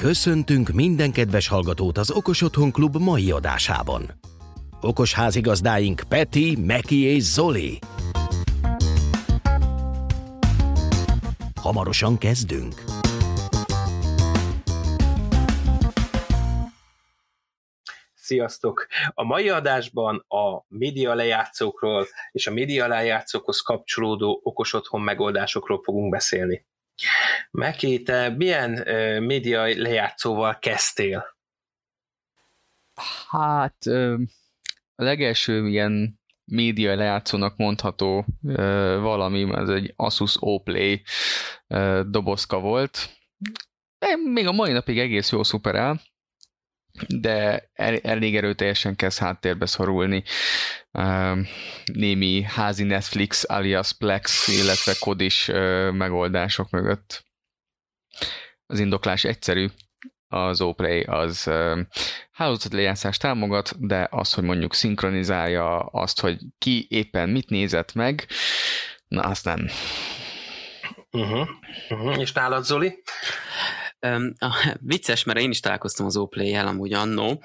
Köszöntünk minden kedves hallgatót az Okos Otthon Klub mai adásában. Okos házigazdáink Peti, Meki és Zoli. Hamarosan kezdünk. Sziasztok! A mai adásban a média lejátszókról és a média lejátszókhoz kapcsolódó okos otthon megoldásokról fogunk beszélni. Meki, te milyen uh, média lejátszóval kezdtél? Hát a legelső ilyen média lejátszónak mondható valami, ez egy Asus Oplay dobozka volt. Még a mai napig egész jó szuperál, de el, elég erőteljesen kezd háttérbe szorulni némi házi Netflix alias Plex, illetve kodis megoldások mögött. Az indoklás egyszerű, az Oplay az hálózatlejátszást támogat, de az, hogy mondjuk szinkronizálja azt, hogy ki éppen mit nézett meg, na azt nem. Uh-huh. Uh-huh. És nálad, Zoli? Um, a, vicces, mert én is találkoztam az Oplay-jel amúgy annó.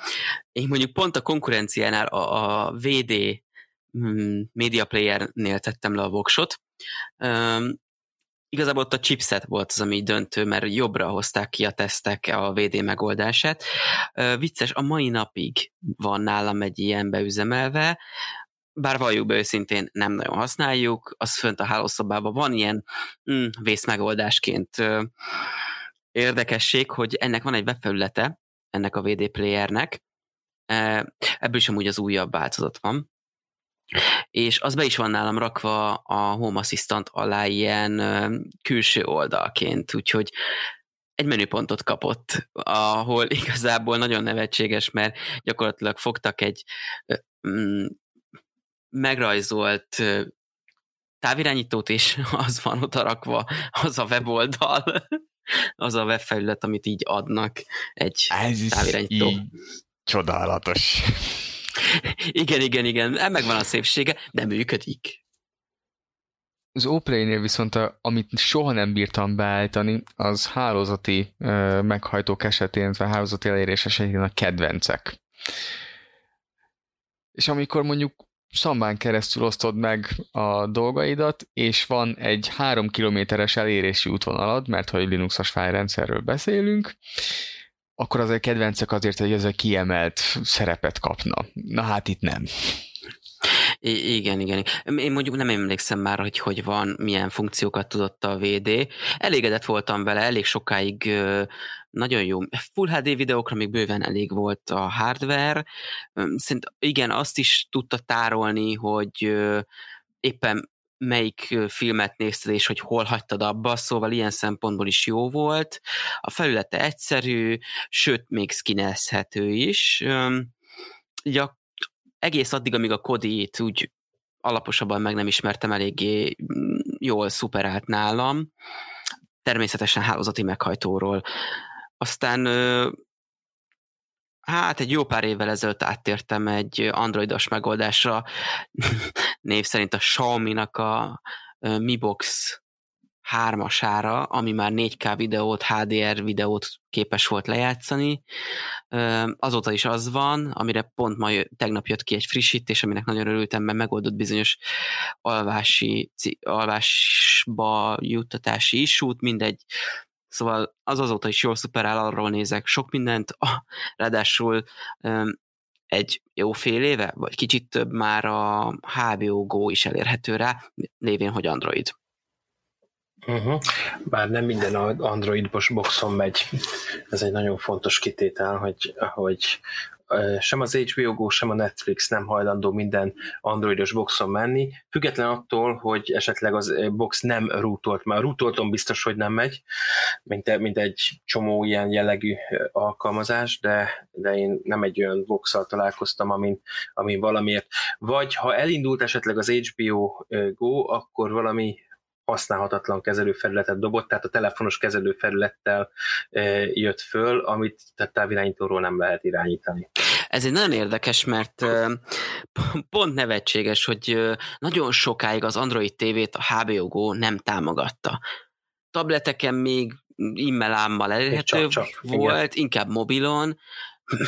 Én mondjuk pont a konkurenciánál a, a VD mm, Media Player-nél tettem le a voksot. Um, igazából ott a chipset volt az, ami döntő, mert jobbra hozták ki a tesztek a VD megoldását. Uh, vicces, a mai napig van nálam egy ilyen beüzemelve, bár valljuk be őszintén nem nagyon használjuk, az fönt a hálószobában van ilyen mm, vészmegoldásként uh, érdekesség, hogy ennek van egy webfelülete, ennek a VD Playernek, ebből is amúgy az újabb változat van, és az be is van nálam rakva a Home Assistant alá ilyen külső oldalként, úgyhogy egy menüpontot kapott, ahol igazából nagyon nevetséges, mert gyakorlatilag fogtak egy mm, megrajzolt távirányítót, és az van oda rakva, az a weboldal, az a webfelület, amit így adnak egy Ez távirányító. Csodálatos. igen, igen, igen, megvan a szépsége, de működik. Az Oplay-nél viszont, a, amit soha nem bírtam beállítani, az hálózati uh, meghajtók esetén, vagy hálózati elérés esetén a kedvencek. És amikor mondjuk szambán keresztül osztod meg a dolgaidat, és van egy három kilométeres elérési útvonalad, mert hogy Linuxos fájrendszerről beszélünk, akkor az a kedvencek azért, hogy ez a kiemelt szerepet kapna. Na hát itt nem. I- igen, igen. Én mondjuk nem emlékszem már, hogy hogy van, milyen funkciókat tudott a VD. Elégedett voltam vele, elég sokáig nagyon jó. Full HD videókra még bőven elég volt a hardware. Szerint igen, azt is tudta tárolni, hogy éppen melyik filmet nézted, és hogy hol hagytad abba, szóval ilyen szempontból is jó volt. A felülete egyszerű, sőt, még skinezhető is. Gyak, egész addig, amíg a Kodi-t úgy alaposabban meg nem ismertem, eléggé mm, jól szuperált nálam. Természetesen hálózati meghajtóról. Aztán hát egy jó pár évvel ezelőtt áttértem egy androidos megoldásra, név szerint a Xiaomi-nak a Mi Box hármasára, ami már 4K videót, HDR videót képes volt lejátszani. Azóta is az van, amire pont ma tegnap jött ki egy frissítés, aminek nagyon örültem, mert megoldott bizonyos alvási, alvásba juttatási isút, mindegy, Szóval az azóta is jól szuperál, arról nézek sok mindent, ráadásul egy jó fél éve, vagy kicsit több már a HBO Go is elérhető rá, lévén, hogy Android. Uh-huh. Bár nem minden Android boxon megy. Ez egy nagyon fontos kitétel, hogy, hogy sem az HBO Go, sem a Netflix nem hajlandó minden androidos boxon menni, független attól, hogy esetleg az box nem rútolt, már rútolton biztos, hogy nem megy, mint, mint egy csomó ilyen jellegű alkalmazás, de, de én nem egy olyan boxal találkoztam, amin, amin valamiért, vagy ha elindult esetleg az HBO Go, akkor valami használhatatlan kezelőfelületet dobott, tehát a telefonos kezelőfelülettel e, jött föl, amit tehát távirányítóról nem lehet irányítani. Ez egy nagyon érdekes, mert e, pont nevetséges, hogy e, nagyon sokáig az Android TV-t a HBO Go nem támogatta. Tableteken még e-mail elérhető csak, csak, volt, igen. inkább mobilon,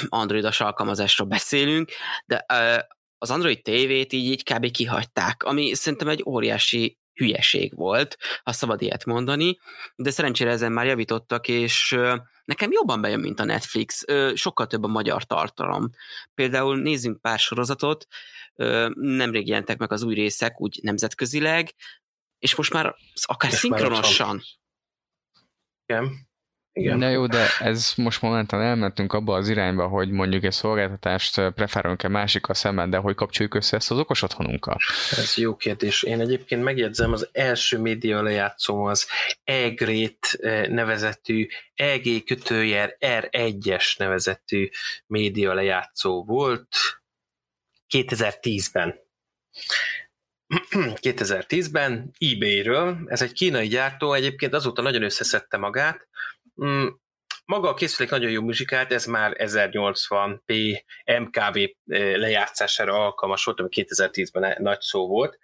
androidos alkalmazásról beszélünk, de az Android TV-t így, így kb. kihagyták, ami szerintem egy óriási hülyeség volt, ha szabad ilyet mondani, de szerencsére ezen már javítottak, és nekem jobban bejön, mint a Netflix, sokkal több a magyar tartalom. Például nézzünk pár sorozatot, nemrég jelentek meg az új részek úgy nemzetközileg, és most már akár és szinkronosan. Igen. Igen. De jó, de ez most momentán elmentünk abba az irányba, hogy mondjuk egy szolgáltatást preferálunk-e másikkal szemben, de hogy kapcsoljuk össze ezt az okos otthonunkkal? Ez jó kérdés. Én egyébként megjegyzem, az első média lejátszó az EGRÉT nevezetű, EG kötőjer R1-es nevezetű média lejátszó volt 2010-ben. 2010-ben eBay-ről, ez egy kínai gyártó, egyébként azóta nagyon összeszedte magát, maga a készülék nagyon jó muzsikát, ez már 1080p MKV eh, lejátszására alkalmas volt, ami 2010-ben nagy szó volt.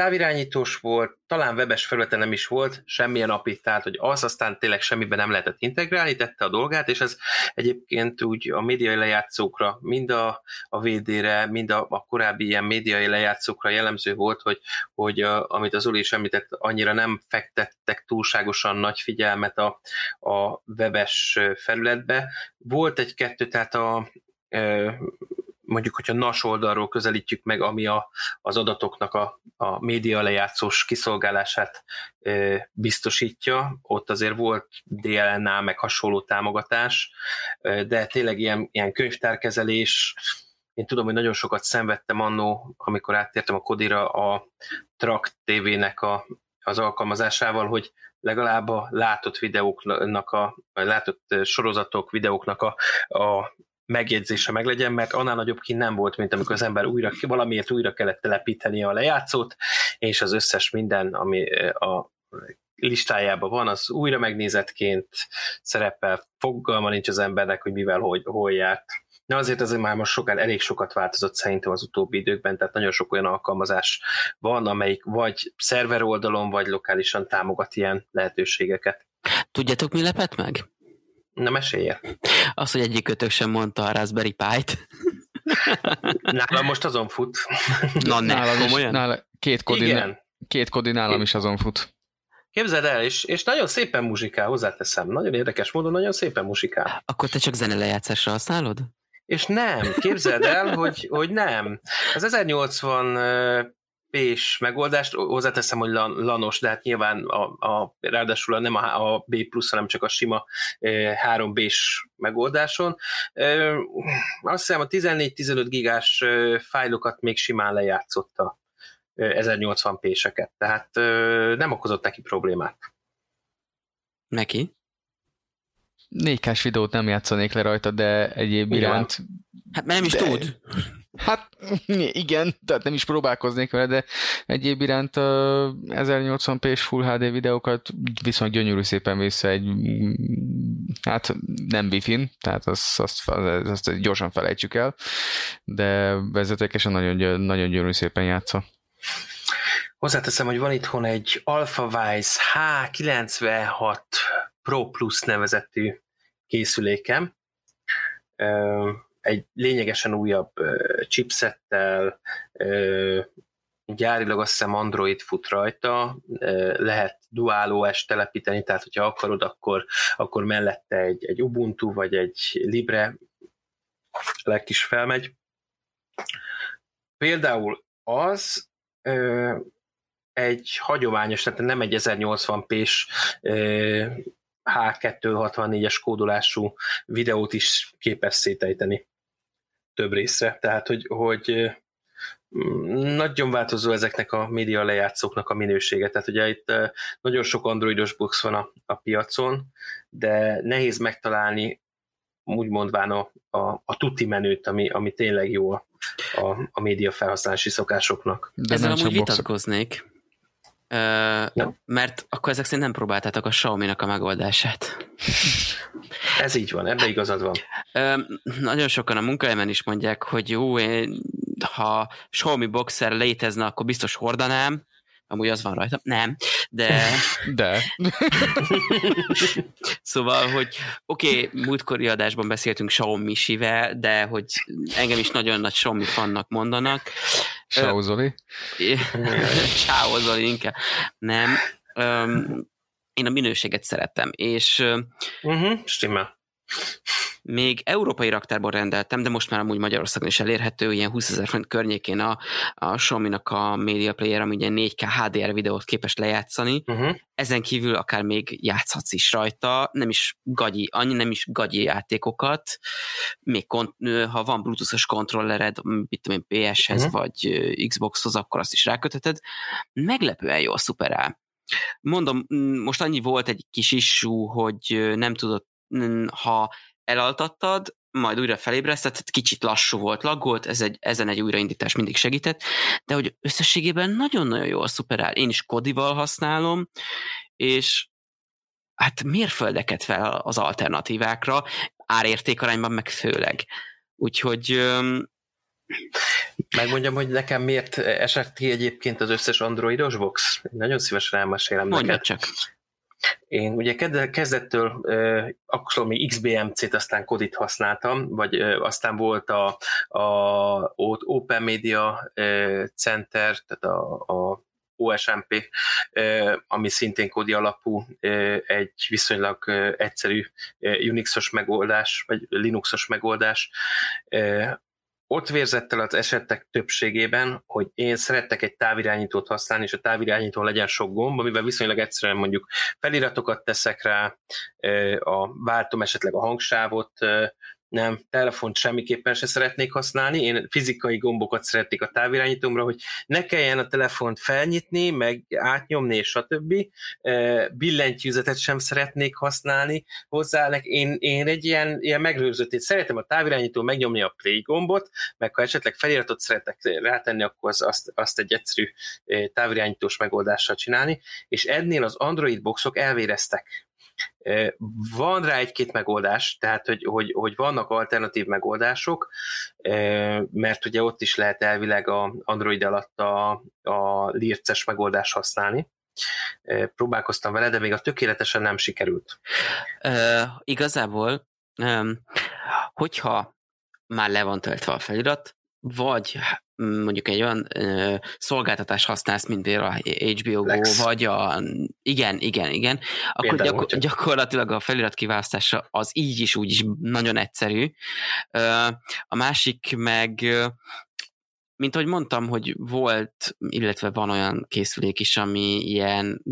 Távirányítós volt, talán webes felületen nem is volt, semmilyen API, tehát hogy az aztán tényleg semmiben nem lehetett integrálni, tette a dolgát, és ez egyébként úgy a médiai lejátszókra, mind a, a VD-re, mind a, a korábbi ilyen médiai lejátszókra jellemző volt, hogy, hogy a, amit az Uli is említett, annyira nem fektettek túlságosan nagy figyelmet a, a webes felületbe. Volt egy-kettő, tehát a mondjuk, hogyha NAS oldalról közelítjük meg, ami a, az adatoknak a, a média lejátszós kiszolgálását e, biztosítja, ott azért volt DLNA meg hasonló támogatás, e, de tényleg ilyen, ilyen könyvtárkezelés, én tudom, hogy nagyon sokat szenvedtem annó, amikor áttértem a Kodira a Track TV-nek a, az alkalmazásával, hogy legalább a látott videóknak, a, vagy látott sorozatok, videóknak a, a megjegyzése meglegyen, mert annál nagyobb kint nem volt, mint amikor az ember újra, valamiért újra kellett telepíteni a lejátszót, és az összes minden, ami a listájában van, az újra megnézetként szerepel, fogalma nincs az embernek, hogy mivel, hogy, hol járt. Na azért azért már most sokat, elég sokat változott szerintem az utóbbi időkben, tehát nagyon sok olyan alkalmazás van, amelyik vagy szerver oldalon, vagy lokálisan támogat ilyen lehetőségeket. Tudjátok, mi lepett meg? Na, mesélje. Az, hogy egyik kötök sem mondta a Raspberry Pi-t. Nálam most azon fut. Na, ne, nálam is, nála, két, kodi, Igen. két kodi nálam is azon fut. Képzeld el, és, és nagyon szépen muzsikál, hozzáteszem. Nagyon érdekes módon, nagyon szépen muzsikál. Akkor te csak zenelejátszásra használod? És nem, képzeld el, hogy, hogy nem. Az 1080 B-s megoldást, hozzáteszem, hogy lanos, de hát nyilván a, a, ráadásul nem a, a B plusz, hanem csak a sima e, 3B-s megoldáson. E, azt hiszem a 14-15 gigás e, fájlokat még simán lejátszotta 1080p-seket, tehát e, nem okozott neki problémát. Neki? 4K-s videót nem játszanék le rajta, de egyéb iránt... Hát mert nem is de... tud. Hát igen, tehát nem is próbálkoznék vele, de egyéb iránt a 1080p-s Full HD videókat viszont gyönyörű szépen vissza egy, hát nem bifin, tehát azt, azt, azt gyorsan felejtsük el, de vezetékesen nagyon, nagyon gyönyörű szépen játsza. Hozzáteszem, hogy van itthon egy AlphaWise H96 Pro Plus nevezetű készülékem, egy lényegesen újabb chipsettel, gyárilag azt hiszem Android fut rajta, lehet Dual OS telepíteni, tehát hogyha akarod, akkor, akkor mellette egy, egy Ubuntu vagy egy Libre leg is felmegy. Például az egy hagyományos, tehát nem egy 1080p-s H264-es kódolású videót is képes szétejteni több részre. Tehát, hogy, hogy nagyon változó ezeknek a média lejátszóknak a minősége. Tehát ugye itt nagyon sok androidos box van a, a piacon, de nehéz megtalálni úgy mondván a, a, a tuti menőt, ami, ami tényleg jó a, a, a média felhasználási szokásoknak. De Ezzel amúgy vitatkoznék, no. mert akkor ezek szerint nem próbáltátok a Xiaomi-nak a megoldását. Ez így van, ebbe igazad van. Nagyon sokan a munkahelyemen is mondják, hogy jó, én, ha Xiaomi Boxer létezne, akkor biztos hordanám, amúgy az van rajta. Nem, de... De. szóval, hogy oké, okay, múltkori adásban beszéltünk Xiaomi Sivel, de hogy engem is nagyon nagy Xiaomi fannak mondanak. Ciao Zoli. Ciao Zoli inkább. Nem. én a minőséget szerettem, és... Uh-huh, stimmel még európai raktárból rendeltem, de most már amúgy Magyarországon is elérhető, ilyen 20 ezer font környékén a, a Xiaomi-nak a Media Player, ami ugye 4K HDR videót képes lejátszani. Uh-huh. Ezen kívül akár még játszhatsz is rajta, nem is gagyi, annyi nem is gagyi játékokat, még kont- ha van bluetooth-os kontrollered, mit tudom én, PS-hez uh-huh. vagy Xbox-hoz, akkor azt is rákötheted. Meglepően jól szuperál. Mondom, most annyi volt egy kis issú, hogy nem tudott, ha elaltattad, majd újra felébresztett, kicsit lassú volt, laggolt, ez egy, ezen egy újraindítás mindig segített, de hogy összességében nagyon-nagyon jól szuperál. Én is Kodival használom, és hát mérföldeket fel az alternatívákra, árértékarányban meg főleg. Úgyhogy Megmondjam, hogy nekem miért esett ki egyébként az összes androidos box? Nagyon szívesen elmesélem Mondja neked. csak. Én ugye kezdettől akkor XBMC-t, aztán Kodit használtam, vagy aztán volt a, a Open Media Center, tehát a, a OSMP, ami szintén kodi alapú, egy viszonylag egyszerű Unixos megoldás, vagy Linuxos megoldás, ott vérzett el az esetek többségében, hogy én szerettek egy távirányítót használni, és a távirányító legyen sok gomb, amivel viszonylag egyszerűen mondjuk feliratokat teszek rá, a, váltom esetleg a hangsávot, nem, telefont semmiképpen se szeretnék használni, én fizikai gombokat szeretnék a távirányítómra, hogy ne kelljen a telefont felnyitni, meg átnyomni, és stb. Billentyűzetet sem szeretnék használni hozzá, én, én egy ilyen, ilyen megrőzöttét szeretem a távirányító megnyomni a play gombot, meg ha esetleg feliratot szeretek rátenni, akkor az, azt, azt egy egyszerű távirányítós megoldással csinálni, és ennél az Android boxok elvéreztek van rá egy-két megoldás, tehát hogy, hogy, hogy vannak alternatív megoldások, mert ugye ott is lehet elvileg a Android alatt a, a lirces megoldást használni. Próbálkoztam vele, de még a tökéletesen nem sikerült. Uh, igazából, um, hogyha már le van töltve a felirat, vagy mondjuk egy olyan ö, szolgáltatást használsz, mint például a HBO Lex. Go, vagy a... Igen, igen, igen. Akkor gyakor- gyakorlatilag a felirat kiválasztása az így is, úgy is nagyon egyszerű. Ö, a másik meg mint ahogy mondtam, hogy volt, illetve van olyan készülék is, ami ilyen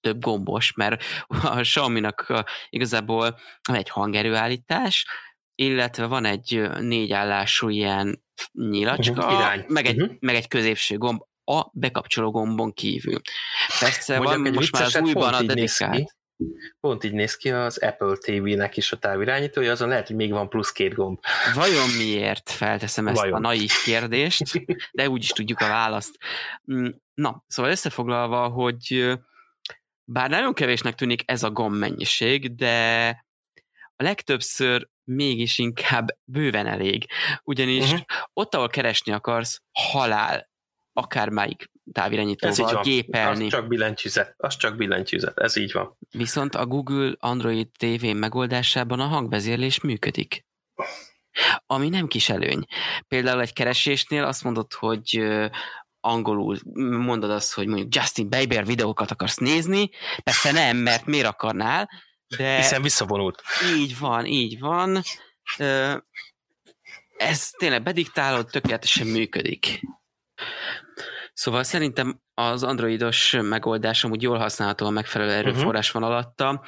több gombos, mert a Xiaomi-nak igazából egy hangerőállítás, illetve van egy négyállású ilyen nyilacska, uh-huh, irány. meg, egy, uh-huh. meg egy középső gomb a bekapcsoló gombon kívül. Persze Mondjak, van most már az újban a dedikált. Pont így néz ki az Apple TV-nek is a távirányítója, azon lehet, hogy még van plusz két gomb. Vajon miért felteszem ezt Vajon? a naív kérdést, de úgy is tudjuk a választ. Mm, na, szóval összefoglalva, hogy bár nagyon kevésnek tűnik ez a gomb mennyiség, de a legtöbbször mégis inkább bőven elég. Ugyanis uh-huh. ott, ahol keresni akarsz, halál akármelyik távirányítóval gépelni. Az csak billentyűzet, az csak billentyűzet, ez így van. Viszont a Google Android TV megoldásában a hangvezérlés működik. Ami nem kis előny. Például egy keresésnél azt mondod, hogy angolul mondod azt, hogy mondjuk Justin Bieber videókat akarsz nézni, persze nem, mert miért akarnál, de Hiszen visszavonult. Így van, így van. Ez tényleg bediktálod, tökéletesen működik. Szóval szerintem az androidos megoldás amúgy jól használható, a megfelelő mhm. erőforrás van alatta.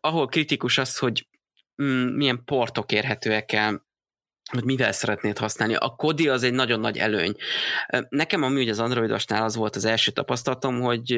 Ahol kritikus az, hogy mm, milyen portok érhetőek el, hogy mivel szeretnéd használni. A Kodi az egy nagyon nagy előny. Nekem amúgy az androidosnál az volt az első tapasztalatom, hogy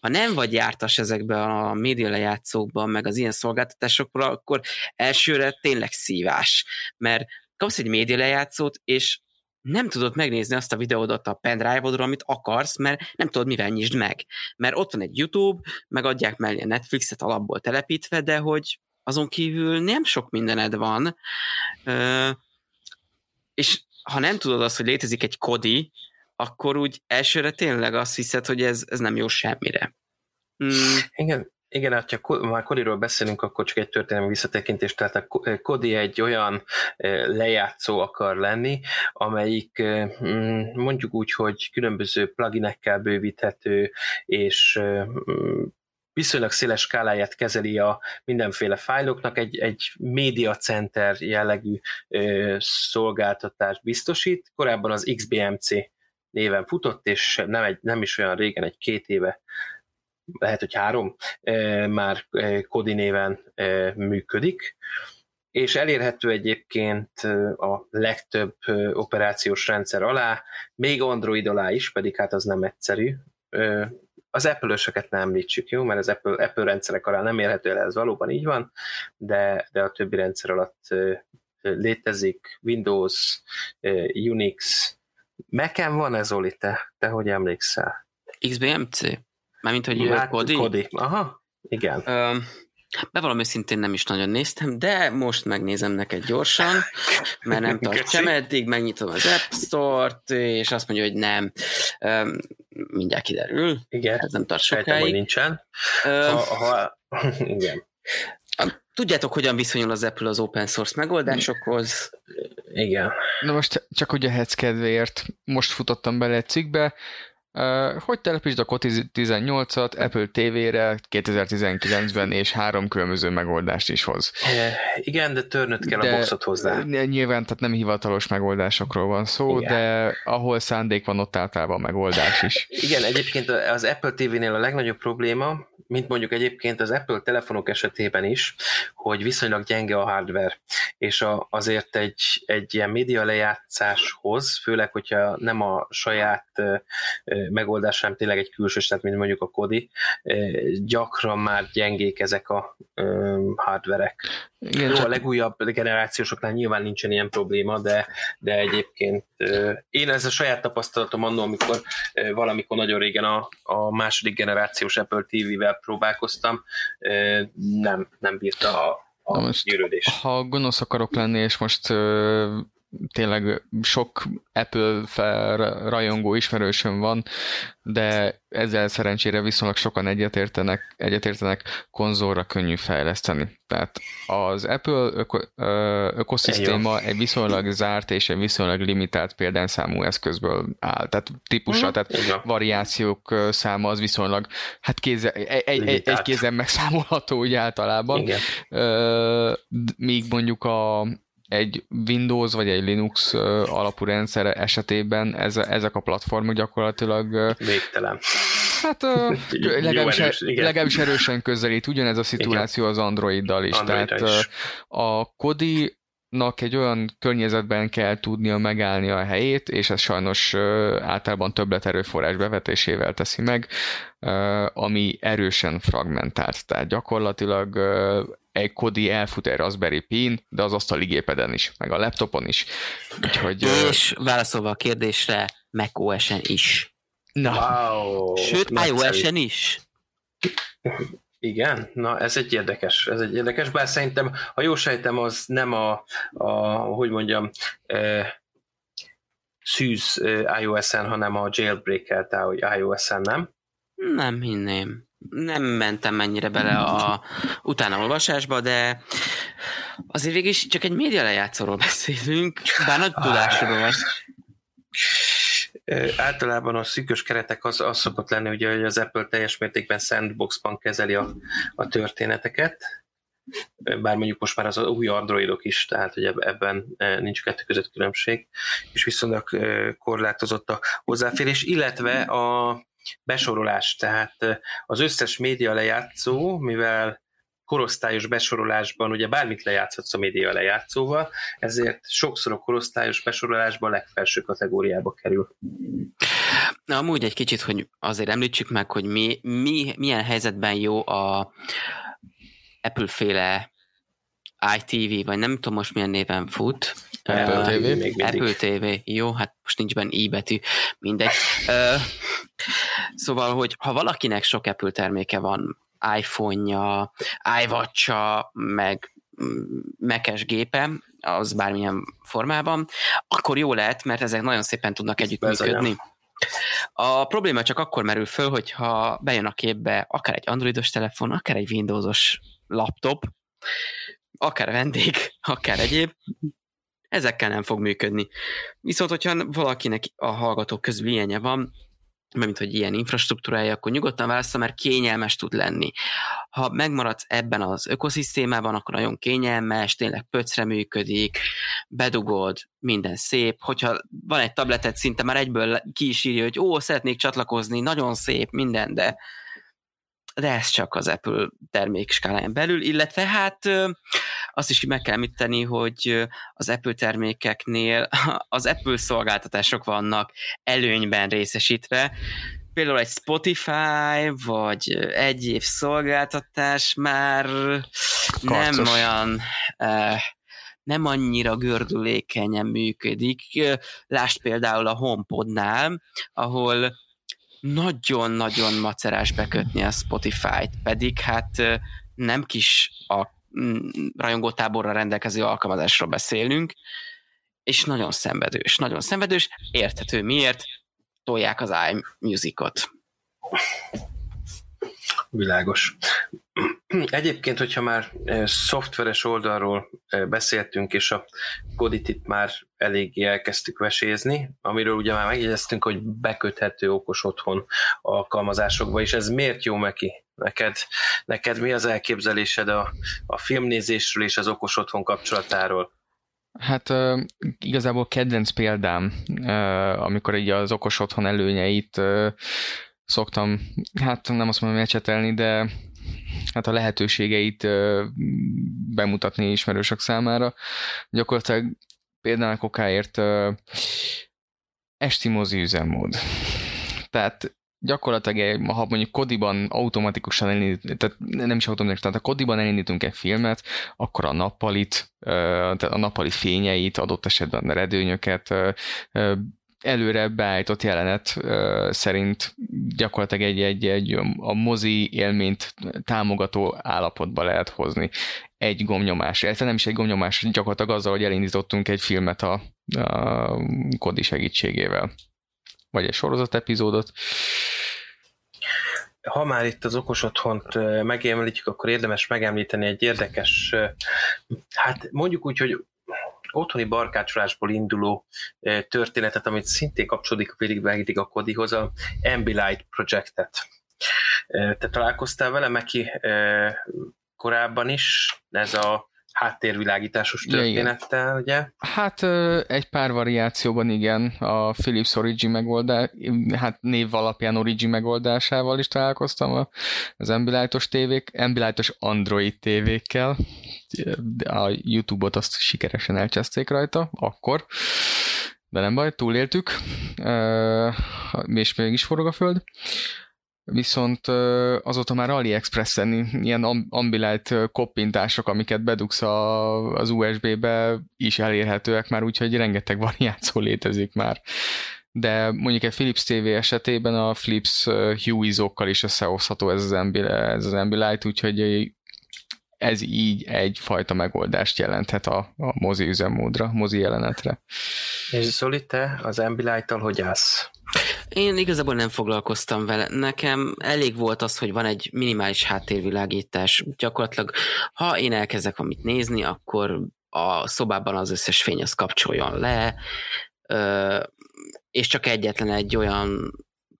ha nem vagy jártas ezekbe a média lejátszókban, meg az ilyen szolgáltatásokra, akkor elsőre tényleg szívás, mert kapsz egy média lejátszót, és nem tudod megnézni azt a videódat a pendrive-odról, amit akarsz, mert nem tudod, mivel nyisd meg. Mert ott van egy YouTube, meg adják mellé a Netflixet alapból telepítve, de hogy azon kívül nem sok mindened van, és ha nem tudod azt, hogy létezik egy kodi, akkor úgy elsőre tényleg azt hiszed, hogy ez, ez nem jó semmire. Mm. Igen, igen, hát ha már Kodiról beszélünk, akkor csak egy történelmi visszatekintés, tehát a Kodi egy olyan lejátszó akar lenni, amelyik mm, mondjuk úgy, hogy különböző pluginekkel bővíthető, és mm, viszonylag széles skáláját kezeli a mindenféle fájloknak, egy, egy média center jellegű ö, szolgáltatást biztosít. Korábban az XBMC néven futott, és nem, egy, nem is olyan régen, egy két éve lehet, hogy három, már Kodi néven működik, és elérhető egyébként a legtöbb operációs rendszer alá, még Android alá is, pedig hát az nem egyszerű. Az Apple-ösöket nem említsük, jó? Mert az Apple, Apple rendszerek alá nem érhető el, ez valóban így van, de, de a többi rendszer alatt létezik, Windows, Unix, Mac-en van ez, Oli, te? Te hogy emlékszel? XBMC? Mármint, hogy hát, Kodi? Kodi. Aha, igen. Um, bevallom őszintén nem is nagyon néztem, de most megnézem neked gyorsan, mert nem tartja eddig, megnyitom az App Store-t, és azt mondja, hogy nem. Um, mindjárt kiderül. Igen. Ez nem tart sokáig. Sejtem, hogy nincsen. Um, ha, ha, igen. Tudjátok, hogyan viszonyul az Apple az open source megoldásokhoz? Igen. Na most csak ugye hetsz kedvéért most futottam bele egy cikkbe, hogy telepítsd a Koti 18-at Apple TV-re 2019-ben, és három különböző megoldást is hoz. Igen, de törnöd kell de a boxot hozzá. Nyilván, tehát nem hivatalos megoldásokról van szó, Igen. de ahol szándék van, ott általában megoldás is. Igen, egyébként az Apple TV-nél a legnagyobb probléma, mint mondjuk egyébként az Apple telefonok esetében is, hogy viszonylag gyenge a hardware, és a, azért egy, egy ilyen média lejátszáshoz, főleg, hogyha nem a saját megoldás, hanem tényleg egy külsős, tehát mint mondjuk a Kodi, gyakran már gyengék ezek a hardverek. Igen, Jó, a legújabb generációsoknál nyilván nincsen ilyen probléma, de, de egyébként én ez a saját tapasztalatom annól, amikor valamikor nagyon régen a, a második generációs Apple TV-vel próbálkoztam, nem, nem bírta a, a most, gyűrődés. Ha gonosz akarok lenni, és most tényleg sok Apple rajongó ismerősöm van, de ezzel szerencsére viszonylag sokan egyetértenek, egyetértenek konzolra könnyű fejleszteni. Tehát az Apple öko, ökoszisztéma egy viszonylag zárt és egy viszonylag limitált példányszámú eszközből áll. Tehát típusa, mm, tehát Igen. variációk száma az viszonylag, hát kéze, egy, egy, egy kézen megszámolható úgy általában. Igen. Míg mondjuk a, egy Windows vagy egy Linux alapú rendszer esetében ez, ezek a platformok gyakorlatilag... Végtelen. Hát legalábbis, erős, legalábbis erősen közelít, ugyanez a szituáció igen. az Androiddal is. Android Tehát is. a Kodi nak egy olyan környezetben kell tudnia megállni a helyét, és ez sajnos általában többlet erőforrás bevetésével teszi meg, ami erősen fragmentált. Tehát gyakorlatilag egy Kodi elfut egy Raspberry Pin, de az asztali gépeden is, meg a laptopon is. Úgyhogy, és válaszolva a kérdésre, Mac OS-en is. Na. Wow, Sőt, iOS-en is. Igen, na ez egy érdekes, ez egy érdekes, bár szerintem, ha jól sejtem, az nem a, a hogy mondjam, e, szűz iOS-en, hanem a jailbreak-elt iOS-en, nem? Nem hinném nem mentem mennyire bele a utána olvasásba, de azért végig is csak egy média lejátszóról beszélünk, bár nagy tudásról. Általában a szűkös keretek az, az szokott lenni, ugye, hogy az Apple teljes mértékben sandboxban kezeli a, a történeteket, bár mondjuk most már az új androidok is, tehát hogy ebben nincs kettő között különbség, és viszonylag korlátozott a hozzáférés, illetve a besorolás, tehát az összes média lejátszó, mivel korosztályos besorolásban ugye bármit lejátszhatsz a média lejátszóval, ezért sokszor a korosztályos besorolásban a legfelső kategóriába kerül. Na, amúgy egy kicsit, hogy azért említsük meg, hogy mi, mi, milyen helyzetben jó a Apple-féle iTV, vagy nem tudom most milyen néven fut. Apple uh, TV. Apple TV. Jó, hát most nincs benne i betű, mindegy. Uh, szóval, hogy ha valakinek sok Apple terméke van, iPhone-ja, iwatch meg mekes gépe, az bármilyen formában, akkor jó lehet, mert ezek nagyon szépen tudnak együttműködni. A probléma csak akkor merül föl, hogyha bejön a képbe akár egy androidos telefon, akár egy Windowsos laptop, akár vendég, akár egyéb, ezekkel nem fog működni. Viszont, hogyha valakinek a hallgatók közül ilyenje van, mint hogy ilyen infrastruktúrája, akkor nyugodtan válaszol, mert kényelmes tud lenni. Ha megmaradsz ebben az ökoszisztémában, akkor nagyon kényelmes, tényleg pöcre működik, bedugod, minden szép. Hogyha van egy tabletet, szinte már egyből ki is írja, hogy ó, szeretnék csatlakozni, nagyon szép, minden, de de ez csak az Apple termékskáláján belül, illetve hát azt is meg kell említeni, hogy az Apple termékeknél az Apple szolgáltatások vannak előnyben részesítve, például egy Spotify, vagy egy év szolgáltatás már Karcos. nem olyan nem annyira gördülékenyen működik. Lásd például a HomePodnál, ahol nagyon-nagyon macerás bekötni a Spotify-t, pedig hát nem kis a mm, rajongótáborra rendelkező alkalmazásról beszélünk, és nagyon szenvedős, nagyon szenvedős, érthető miért, tolják az iMusic-ot. Világos. Egyébként, hogyha már szoftveres oldalról beszéltünk, és a Koditit már eléggé elkezdtük vesézni, amiről ugye már megjegyeztünk, hogy beköthető okos otthon alkalmazásokba, és ez miért jó neki? Neked, neked mi az elképzelésed a, a filmnézésről és az okos otthon kapcsolatáról? Hát igazából kedvenc példám, amikor így az okos otthon előnyeit szoktam, hát nem azt mondom mecsetelni, de hát a lehetőségeit bemutatni ismerősök számára. Gyakorlatilag például kokáért esti mozi üzemmód. Tehát gyakorlatilag, ha mondjuk Kodiban automatikusan elindít, tehát nem is automatikusan, tehát a Kodiban elindítunk egy filmet, akkor a nappalit, tehát a nappali fényeit, adott esetben a redőnyöket előre beállított jelenet szerint gyakorlatilag egy, egy, egy a mozi élményt támogató állapotba lehet hozni egy gomnyomás. Ez nem is egy gomnyomás, gyakorlatilag azzal, hogy elindítottunk egy filmet a, a Kodi segítségével. Vagy egy sorozat epizódot. Ha már itt az okos otthont megemlítjük, akkor érdemes megemlíteni egy érdekes, hát mondjuk úgy, hogy otthoni barkácsolásból induló történetet, amit szintén kapcsolódik végig a Kodihoz, a Ambilight projektet. Te találkoztál vele, Meki, korábban is? Ez a háttérvilágításos történettel, ja, ugye? Hát egy pár variációban igen, a Philips Origin megoldás, hát név alapján Origin megoldásával is találkoztam az Ambilightos tévék, Ambilightos Android tévékkel, a YouTube-ot azt sikeresen elcseszték rajta, akkor, de nem baj, túléltük, és mégis forog a föld viszont azóta már AliExpress-en ilyen ambilight koppintások, amiket bedugsz az USB-be is elérhetőek már, úgyhogy rengeteg variáció létezik már. De mondjuk egy Philips TV esetében a Philips Hue-zokkal is összehozható ez az, ez az Ambilight, úgyhogy ez így egyfajta megoldást jelenthet a, a mozi üzemmódra, mozi jelenetre. És Zoli, te az Ambilight-tal hogy állsz? Én igazából nem foglalkoztam vele. Nekem elég volt az, hogy van egy minimális háttérvilágítás. Gyakorlatilag, ha én elkezdek valamit nézni, akkor a szobában az összes fény az kapcsoljon le, és csak egyetlen egy olyan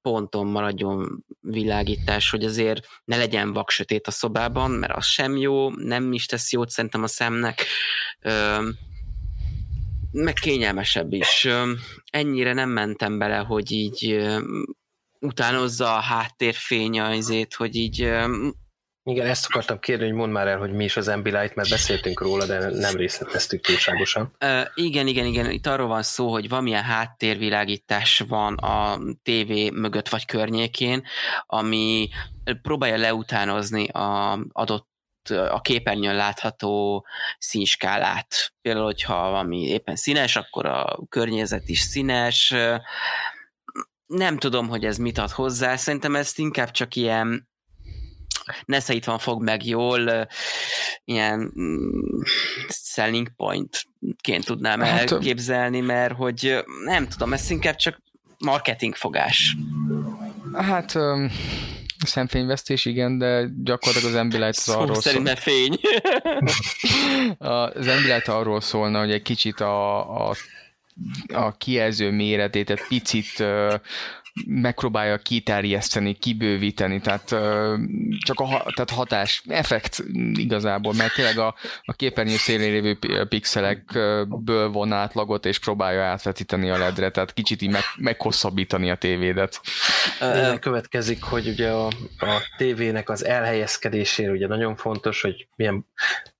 ponton maradjon világítás, hogy azért ne legyen vaksötét a szobában, mert az sem jó, nem is tesz jót szerintem a szemnek meg kényelmesebb is. Ennyire nem mentem bele, hogy így utánozza a háttérfény azért, hogy így igen, ezt akartam kérni, hogy mondd már el, hogy mi is az Ambilight, mert beszéltünk róla, de nem részleteztük túlságosan. Uh, igen, igen, igen. Itt arról van szó, hogy valamilyen háttérvilágítás van a tévé mögött vagy környékén, ami próbálja leutánozni a adott a képernyőn látható színskálát. Például, hogyha valami éppen színes, akkor a környezet is színes. Nem tudom, hogy ez mit ad hozzá. Szerintem ezt inkább csak ilyen nesze itt van, fog meg jól, ilyen mm, selling pointként tudnám hát, elképzelni, mert hogy nem tudom, ezt inkább csak marketingfogás. Hát um, szemfényvesztés, igen, de gyakorlatilag az Ambilight az arról szól. ne fény. Az Ambilight arról szólna, hogy egy kicsit a, a, a kijelző méretét egy picit megpróbálja kiterjeszteni, kibővíteni, tehát csak a tehát hatás, effekt igazából, mert tényleg a, a képernyő szélén lévő pi- pixelekből von átlagot, és próbálja átvetíteni a ledre, tehát kicsit így meg, meghosszabbítani a tévédet. Innen következik, hogy ugye a, a tévének az elhelyezkedésére ugye nagyon fontos, hogy milyen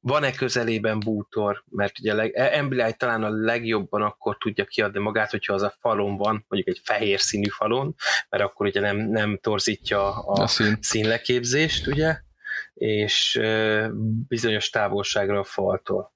van-e közelében bútor, mert ugye a leg, Ambilight talán a legjobban akkor tudja kiadni magát, hogyha az a falon van, mondjuk egy fehér színű falon, mert akkor ugye nem, nem torzítja a, A szín. színleképzést, ugye, és bizonyos távolságra a faltól.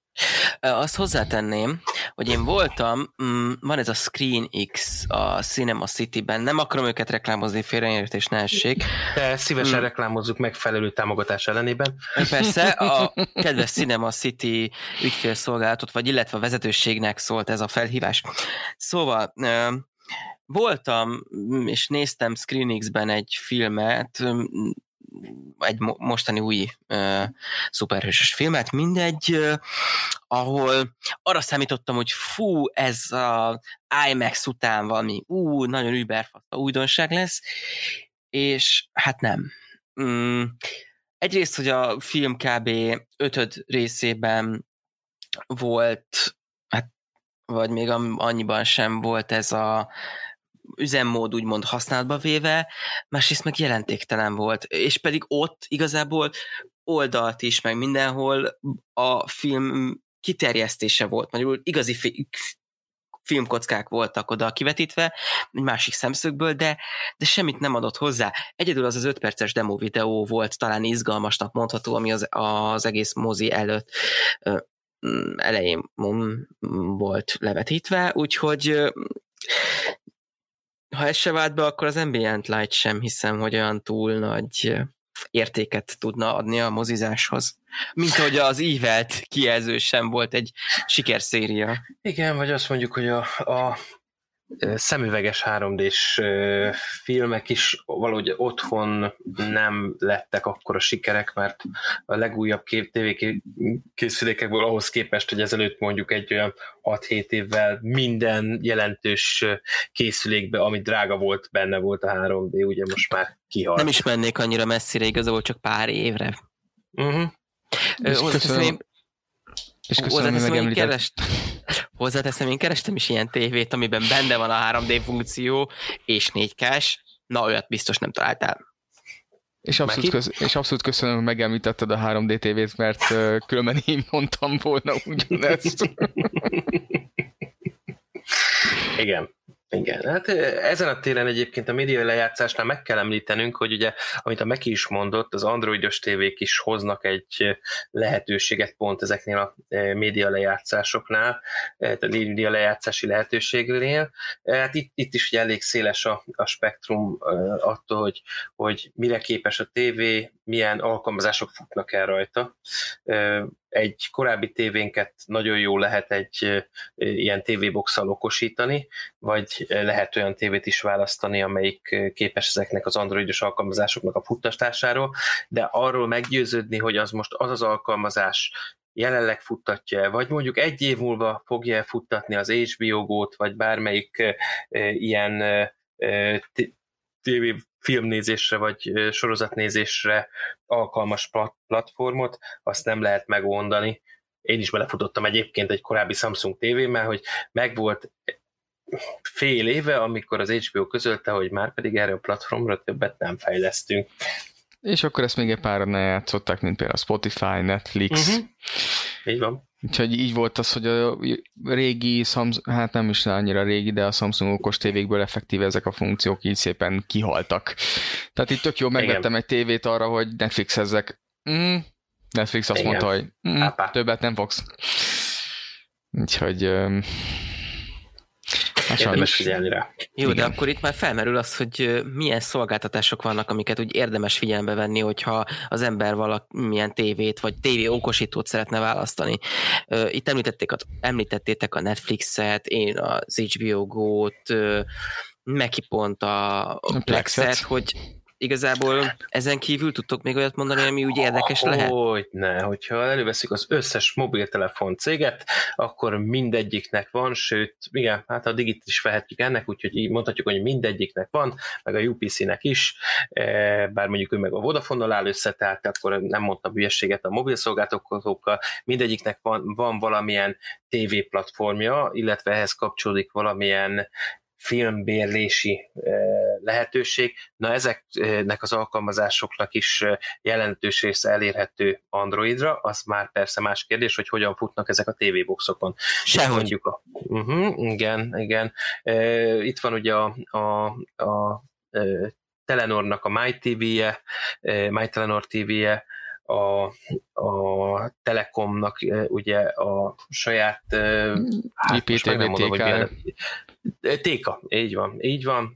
Azt hozzátenném, hogy én voltam, mm, van ez a Screen X a Cinema City-ben, nem akarom őket reklámozni, félreértés ne essék. De szívesen Hmm. reklámozzuk megfelelő támogatás ellenében. Persze, a kedves Cinema City ügyfélszolgálatot, vagy illetve a vezetőségnek szólt ez a felhívás. Szóval voltam, mm, és néztem Screen X-ben egy filmet, mm, egy mo- mostani új ö, szuperhősös filmet, mindegy, ö, ahol arra számítottam, hogy fú, ez a IMAX után valami, ú, nagyon überfaszta újdonság lesz, és hát nem. Mm, egyrészt, hogy a film kb. ötöd részében volt, hát, vagy még annyiban sem volt ez a üzemmód úgymond használatba véve, másrészt meg jelentéktelen volt, és pedig ott igazából oldalt is, meg mindenhol a film kiterjesztése volt, magyarul igazi fi- filmkockák voltak oda kivetítve, egy másik szemszögből, de, de semmit nem adott hozzá. Egyedül az az öt perces demo videó volt talán izgalmasnak mondható, ami az, az egész mozi előtt elején volt levetítve, úgyhogy ha ez se vált be, akkor az Ambient Light sem hiszem, hogy olyan túl nagy értéket tudna adni a mozizáshoz. Mint hogy az Evelt kijelző sem volt egy sikerszéria. Igen, vagy azt mondjuk, hogy a, a szemüveges 3D-s ö, filmek is valahogy otthon nem lettek akkora sikerek, mert a legújabb kép, TV készülékekből ahhoz képest, hogy ezelőtt mondjuk egy olyan 6-7 évvel minden jelentős készülékbe, ami drága volt, benne volt a 3D, ugye most már kihalt. Nem is mennék annyira messzire, igazából csak pár évre. Uh-huh. És hozzáteszem, köszönöm, én, és köszönöm, hogy megemlített. kerest, hozzáteszem, én kerestem is ilyen tévét, amiben benne van a 3D funkció, és 4 k Na, olyat biztos nem találtál. És abszolút, köz, és abszolút köszönöm, hogy megemlítetted a 3D tévét, mert uh, különben én mondtam volna ugyanezt. Igen. Igen, hát ezen a téren egyébként a média lejátszásnál meg kell említenünk, hogy ugye, amit a Meki is mondott, az androidos tévék is hoznak egy lehetőséget pont ezeknél a média lejátszásoknál, a média lejátszási lehetőségnél. Hát itt, itt is ugye elég széles a, a spektrum attól, hogy, hogy mire képes a tévé, milyen alkalmazások futnak el rajta. Egy korábbi tévénket nagyon jó lehet egy ilyen tévéboxal okosítani, vagy lehet olyan tévét is választani, amelyik képes ezeknek az androidos alkalmazásoknak a futtatásáról, de arról meggyőződni, hogy az most az az alkalmazás jelenleg futtatja vagy mondjuk egy év múlva fogja futtatni az HBO Go-t, vagy bármelyik ilyen TV filmnézésre vagy sorozatnézésre alkalmas platformot, azt nem lehet megmondani. Én is belefutottam egyébként egy korábbi Samsung tévémmel, hogy megvolt fél éve, amikor az HBO közölte, hogy már pedig erre a platformra többet nem fejlesztünk. És akkor ezt még egy páran játszották, mint például Spotify, Netflix. Uh-huh. Így van. Úgyhogy így volt az, hogy a régi Samsung, hát nem is annyira régi, de a Samsung okos tévékből effektíve ezek a funkciók így szépen kihaltak. Tehát itt tök jó, megvettem Igen. egy tévét arra, hogy Netflixezzek. Mm, Netflix azt Igen. mondta, hogy mm, többet nem fogsz. Úgyhogy um, Érdemes figyelni rá. Jó, Igen. de akkor itt már felmerül az, hogy milyen szolgáltatások vannak, amiket úgy érdemes figyelembe venni, hogyha az ember valamilyen tévét, vagy tévé okosítót szeretne választani. Itt említették, említettétek a Netflixet, én az HBO Go-t, Meki pont a, a Plexet. Plexet, hogy igazából ezen kívül tudtok még olyat mondani, ami úgy érdekes lehet? Hogy ne, hogyha előveszük az összes mobiltelefon céget, akkor mindegyiknek van, sőt, igen, hát a Digit is vehetjük ennek, úgyhogy így mondhatjuk, hogy mindegyiknek van, meg a UPC-nek is, eh, bár mondjuk ő meg a Vodafone-nal áll össze, tehát akkor nem mondtam hülyességet a mobil szolgáltatókkal, mindegyiknek van, van valamilyen TV platformja, illetve ehhez kapcsolódik valamilyen filmbérlési eh, lehetőség. Na ezeknek az alkalmazásoknak is jelentős része elérhető Androidra, az már persze más kérdés, hogy hogyan futnak ezek a TV-boxokon. Sehogy. Mondjuk a, uh-huh, igen, igen. Itt van ugye a, a, a Telenornak a My TV-je, eh, My Telenor TV-je, a, a Telekomnak eh, ugye a saját eh, hát mondom, hogy milyen- TK, így van, így van,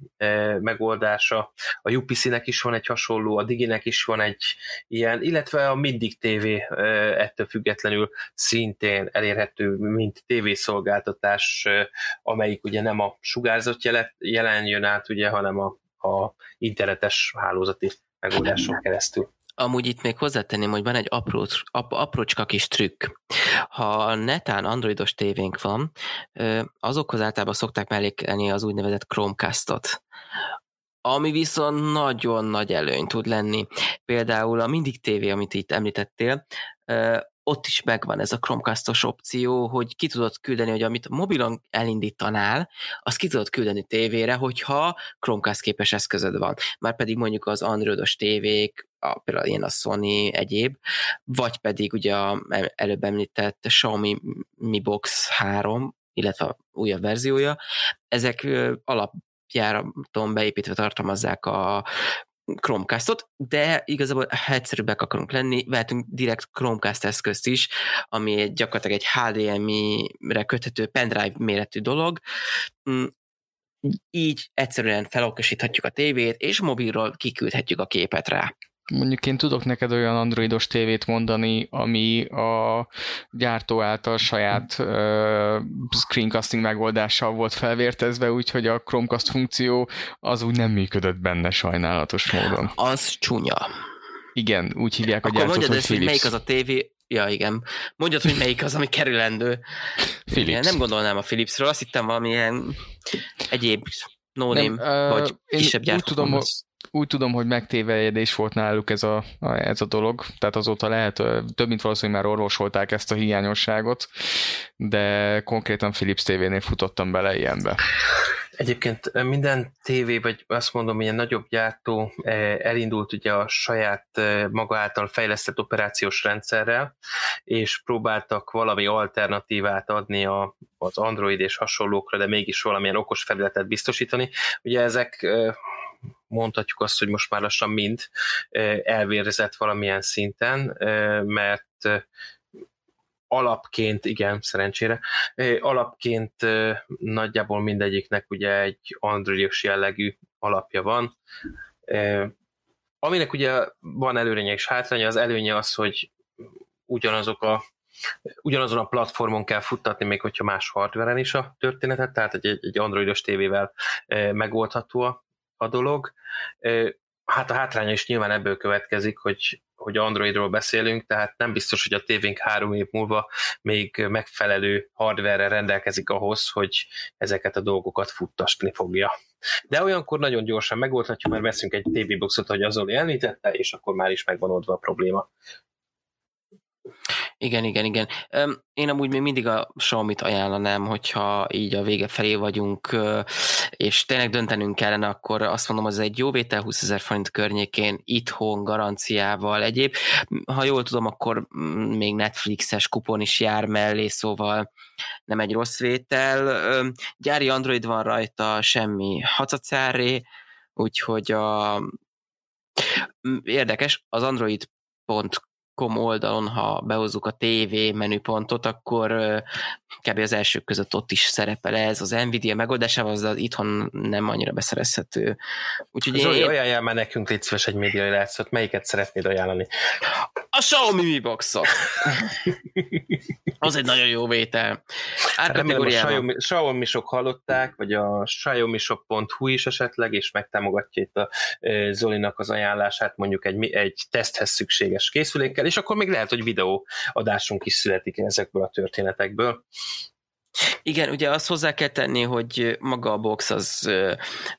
megoldása. A UPC-nek is van egy hasonló, a Diginek is van egy ilyen, illetve a Mindig TV ettől függetlenül szintén elérhető, mint tévészolgáltatás, eh, amelyik ugye nem a sugárzott jele- jelen jön át, ugye, hanem a, a internetes hálózati megoldáson keresztül. Amúgy itt még hozzátenném, hogy van egy apró, ap, aprócska kis trükk. Ha netán androidos tévénk van, azokhoz általában szokták mellékelni az úgynevezett Chromecastot ami viszont nagyon nagy előny tud lenni. Például a Mindig TV, amit itt említettél, ott is megvan ez a Chromecastos opció, hogy ki tudod küldeni, hogy amit mobilon elindítanál, azt ki tudod küldeni tévére, hogyha Chromecast képes eszközöd van. Már pedig mondjuk az androidos tévék, a, például ilyen a Sony egyéb, vagy pedig ugye a előbb említett Xiaomi Mi Box 3, illetve a újabb verziója, ezek alapjáraton beépítve tartalmazzák a Chromecastot, de igazából ha egyszerűbbek akarunk lenni, vehetünk direkt Chromecast eszközt is, ami egy, gyakorlatilag egy HDMI-re köthető pendrive méretű dolog, Mm, így egyszerűen felokosíthatjuk a tévét, és mobilról kiküldhetjük a képet rá. Mondjuk én tudok neked olyan androidos tévét mondani, ami a gyártó által saját uh, screencasting megoldással volt felvértezve, úgyhogy a Chromecast funkció az úgy nem működött benne sajnálatos módon. Az csúnya. Igen, úgy hívják a Akkor gyártót, mondjad hogy ezt, hogy melyik az a tévé, Ja, igen. Mondjad, hogy melyik az, ami kerülendő. Philips. Igen, nem gondolnám a Philipsről, azt hittem valamilyen egyéb no Nem, name, ö, vagy én kisebb úgy gyártók tudom, mondasz. Úgy tudom, hogy megtévejedés volt náluk ez a, a, ez a dolog, tehát azóta lehet, több mint valószínűleg már orvosolták ezt a hiányosságot, de konkrétan Philips TV-nél futottam bele ilyenbe. Egyébként minden tévé, vagy azt mondom, ilyen nagyobb gyártó elindult ugye a saját maga által fejlesztett operációs rendszerrel, és próbáltak valami alternatívát adni a, az Android és hasonlókra, de mégis valamilyen okos felületet biztosítani. Ugye ezek mondhatjuk azt, hogy most már lassan mind elvérzett valamilyen szinten, mert alapként, igen, szerencsére, alapként nagyjából mindegyiknek ugye egy androidos jellegű alapja van. Aminek ugye van előnye és hátránya, az előnye az, hogy ugyanazok a ugyanazon a platformon kell futtatni, még hogyha más hardveren is a történetet, tehát egy, egy androidos tévével megoldható a, a dolog. Hát a hátránya is nyilván ebből következik, hogy, hogy Androidról beszélünk, tehát nem biztos, hogy a tévénk három év múlva még megfelelő hardware rendelkezik ahhoz, hogy ezeket a dolgokat futtasni fogja. De olyankor nagyon gyorsan megoldhatjuk, mert veszünk egy TV boxot, ahogy az Zoli és akkor már is megvan oldva a probléma. Igen, igen, igen. Én amúgy még mindig a Xiaomi-t ajánlanám, hogyha így a vége felé vagyunk, és tényleg döntenünk kellene, akkor azt mondom, ez egy jó vétel 20 ezer forint környékén, itthon, garanciával, egyéb. Ha jól tudom, akkor mm, még Netflixes kupon is jár mellé, szóval nem egy rossz vétel. Gyári Android van rajta, semmi hacacáré, úgyhogy a... Mm, érdekes, az android.com oldalon, ha behozzuk a TV menüpontot, akkor kb. az elsők között ott is szerepel ez, az Nvidia megoldásával, az itthon nem annyira beszerezhető. Úgyhogy Zoli, én, ajánljál már nekünk, légy szíves egy médiai látszat, melyiket szeretnéd ajánlani? a Xiaomi Mi Boxot. az egy nagyon jó vétel. Hát remélem a Xiaomi, Xiaomi sok hallották, vagy a xiaomishop.hu is esetleg, és megtámogatja itt a Zolinak az ajánlását mondjuk egy, egy teszthez szükséges készülékkel, és akkor még lehet, hogy videóadásunk is születik ezekből a történetekből. Igen, ugye azt hozzá kell tenni, hogy maga a box az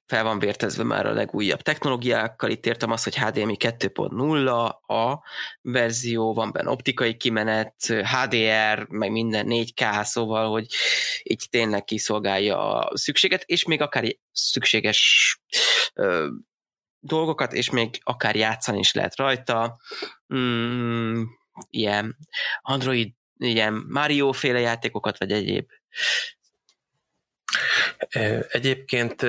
fel van vértezve már a legújabb technológiákkal. Itt értem azt, hogy HDMI 2.0 a verzió, van benne optikai kimenet, HDR, meg minden 4K, szóval, hogy így tényleg kiszolgálja a szükséget, és még akár szükséges dolgokat, és még akár játszani is lehet rajta. Mm, ilyen Android ilyen Mario féle játékokat, vagy egyéb Egyébként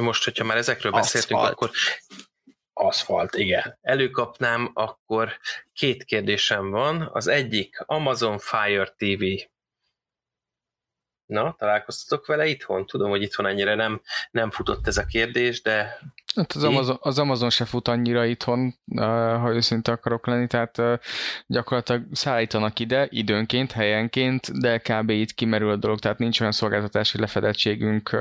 most, hogyha már ezekről beszéltünk, Aszfalt. akkor aszfalt, igen. Előkapnám, akkor két kérdésem van. Az egyik Amazon Fire TV. Na, találkoztatok vele itthon? Tudom, hogy itthon ennyire nem, nem futott ez a kérdés, de Hát az Amazon, az Amazon se fut annyira itthon, ha őszinte akarok lenni, tehát gyakorlatilag szállítanak ide időnként, helyenként, de kb. itt kimerül a dolog, tehát nincs olyan szolgáltatási lefedettségünk,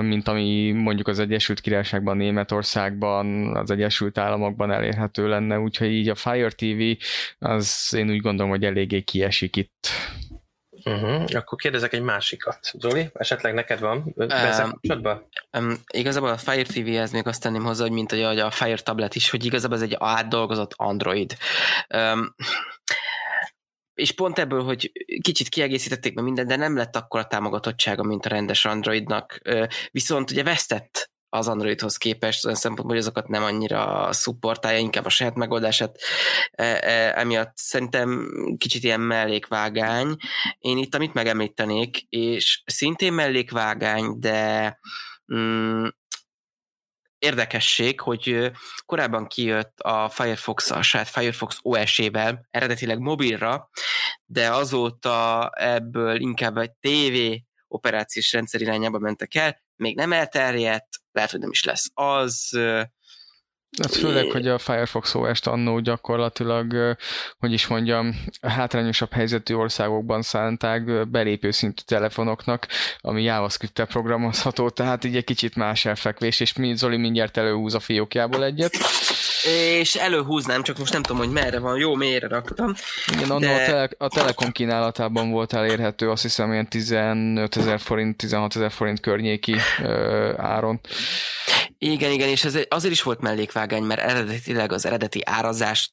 mint ami mondjuk az Egyesült Királyságban, Németországban, az Egyesült Államokban elérhető lenne, úgyhogy így a Fire TV az én úgy gondolom, hogy eléggé kiesik itt. Uh-huh. Akkor kérdezek egy másikat. Zoli, esetleg neked van ezzel kapcsolatban? Um, igazából a Fire TV-hez még azt tenném hozzá, hogy mint a, a Fire tablet is, hogy igazából ez egy átdolgozott Android. Um, és pont ebből, hogy kicsit kiegészítették meg mindent, de nem lett akkor a támogatottsága, mint a rendes Androidnak. Viszont ugye vesztett az Androidhoz képest, olyan szempontból, hogy azokat nem annyira szupportálja, inkább a saját megoldását. E, e, emiatt szerintem kicsit ilyen mellékvágány. Én itt amit megemlítenék, és szintén mellékvágány, de mm, érdekesség, hogy korábban kijött a Firefox, a saját Firefox OS-ével, eredetileg mobilra, de azóta ebből inkább egy TV operációs rendszer irányába mentek el, még nem elterjedt, lehet, hogy nem is lesz az. Hát főleg, hogy a Firefox OS-t annó gyakorlatilag, hogy is mondjam, hátrányosabb helyzetű országokban szánták belépő szintű telefonoknak, ami JavaScript-tel programozható, tehát így egy kicsit más elfekvés, és mi Zoli mindjárt előhúz a fiókjából egyet. És előhúznám, csak most nem tudom, hogy merre van, jó, mélyre raktam. Igen, annó de... a, tele, a Telekom kínálatában volt elérhető, azt hiszem ilyen 15 ezer forint, 16 ezer forint környéki ö, áron. Igen, igen, és ez azért is volt mellékvágány, mert eredetileg az eredeti árazás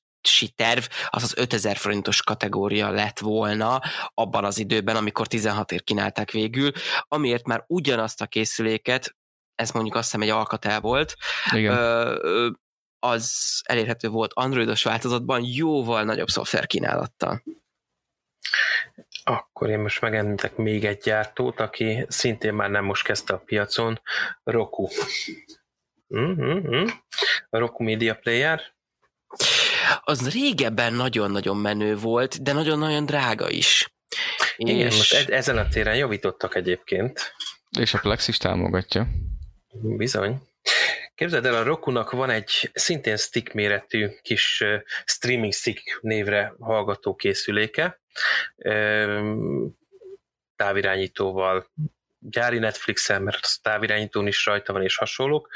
terv, az az 5000 forintos kategória lett volna abban az időben, amikor 16 ért kínálták végül, amiért már ugyanazt a készüléket, ez mondjuk azt hiszem egy alkatel volt, Igen. Ö, az elérhető volt androidos változatban jóval nagyobb szoftver kínálattal. Akkor én most megemlítek még egy gyártót, aki szintén már nem most kezdte a piacon, Roku. Mm-hmm. A Roku Media Player. Az régebben nagyon-nagyon menő volt, de nagyon-nagyon drága is. Igen, és... most e- ezen a téren javítottak egyébként. És a Plex is támogatja. Bizony. Képzeld el, a Rokunak van egy szintén stick méretű kis streaming stick névre hallgató készüléke, távirányítóval, gyári Netflixen, mert az távirányítón is rajta van, és hasonlók,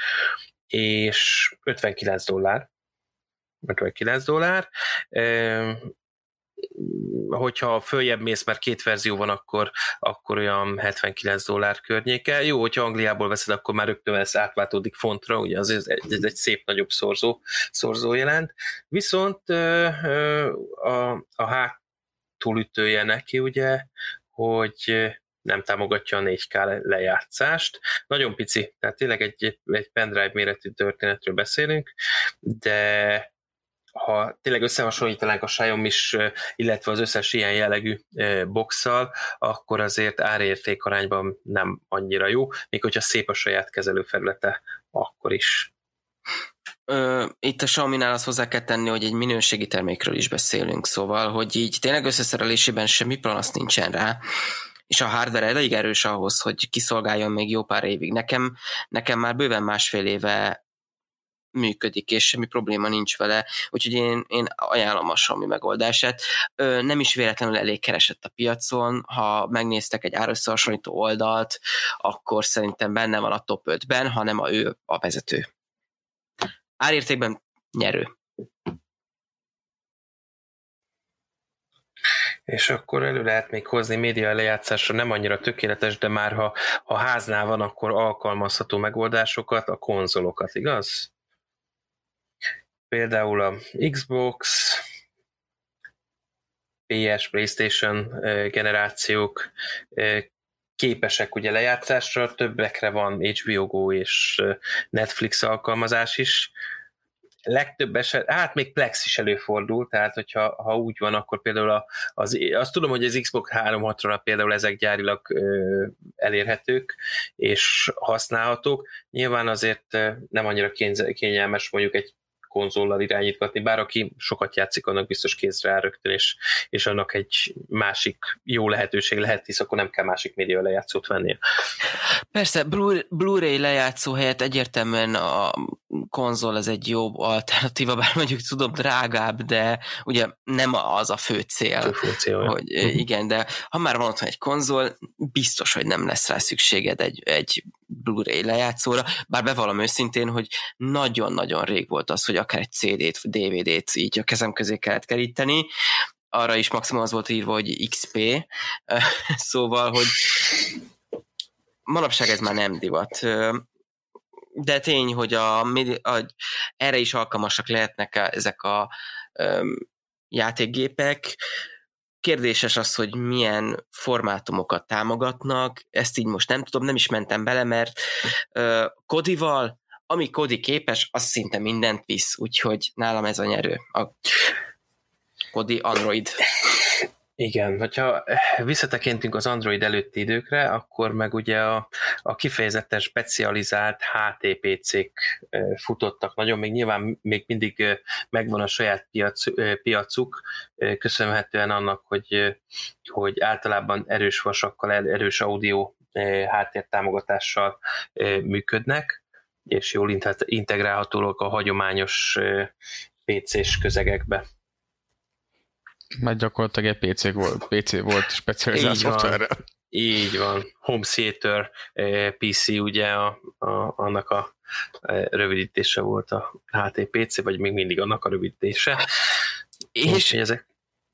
és 59 dollár, 59 dollár, hogyha följebb mész, mert két verzió van, akkor, akkor olyan 79 dollár környéke. Jó, hogyha Angliából veszed, akkor már rögtön ez átváltódik fontra, ugye az ez egy, ez egy szép nagyobb szorzó, szorzó jelent. Viszont a, a hátulütője neki ugye, hogy nem támogatja a 4K lejátszást. Nagyon pici, tehát tényleg egy, egy pendrive méretű történetről beszélünk, de ha tényleg összehasonlítanánk a Xiaomi is, illetve az összes ilyen jellegű boxal, akkor azért árérték arányban nem annyira jó, még hogyha szép a saját kezelőfelülete, akkor is. itt a Xiaomi-nál azt hozzá kell tenni, hogy egy minőségi termékről is beszélünk, szóval, hogy így tényleg összeszerelésében semmi panasz nincsen rá, és a hardware elég erős ahhoz, hogy kiszolgáljon még jó pár évig. Nekem, nekem már bőven másfél éve működik, és semmi probléma nincs vele, úgyhogy én, én ajánlom a Xiaomi megoldását. Nem is véletlenül elég keresett a piacon, ha megnéztek egy árösszehasonlító oldalt, akkor szerintem benne van a top 5-ben, hanem a ő a vezető. Árértékben nyerő. És akkor elő lehet még hozni média lejátszásra nem annyira tökéletes, de már ha, ha háznál van, akkor alkalmazható megoldásokat, a konzolokat, igaz? Például a Xbox, PS, PlayStation generációk képesek ugye lejátszásra, többekre van HBO Go és Netflix alkalmazás is, legtöbb eset, hát még Plex is előfordul, tehát hogyha ha úgy van, akkor például a, az, azt tudom, hogy az Xbox 360 például ezek gyárilag ö, elérhetők és használhatók. Nyilván azért nem annyira kényelmes mondjuk egy konzollal irányítgatni, bár aki sokat játszik, annak biztos kézre áll rögtön, és, és annak egy másik jó lehetőség lehet, hisz akkor nem kell másik média lejátszót vennie. Persze, Blu-ray lejátszó helyett egyértelműen a konzol az egy jobb alternatíva, bár mondjuk tudom drágább, de ugye nem az a fő cél. Fő hogy uh-huh. igen, de ha már van otthon egy konzol, biztos, hogy nem lesz rá szükséged egy, egy Blu-ray lejátszóra, bár bevallom őszintén, hogy nagyon-nagyon rég volt az, hogy akár egy CD-t, DVD-t így a kezem közé kellett keríteni, arra is maximum az volt írva, hogy XP, szóval, hogy manapság ez már nem divat. De tény, hogy a, a, erre is alkalmasak lehetnek ezek a um, játékgépek, Kérdéses az, hogy milyen formátumokat támogatnak, ezt így most nem tudom, nem is mentem bele, mert uh, Kodival, ami Kodi képes, az szinte mindent visz, úgyhogy nálam ez a nyerő. A Kodi Android. Igen, hogyha visszatekintünk az Android előtti időkre, akkor meg ugye a, a kifejezetten specializált HTPC-k futottak nagyon, még nyilván még mindig megvan a saját piac, piacuk, köszönhetően annak, hogy, hogy általában erős vasakkal, erős audio háttértámogatással működnek, és jól integrálhatóak a hagyományos PC-s közegekbe. Mert gyakorlatilag egy PC volt, PC volt specializált szoftverre. Így van. Home Theater eh, PC ugye a, a, annak a eh, rövidítése volt a HTPC, vagy még mindig annak a rövidítése. És, ezek...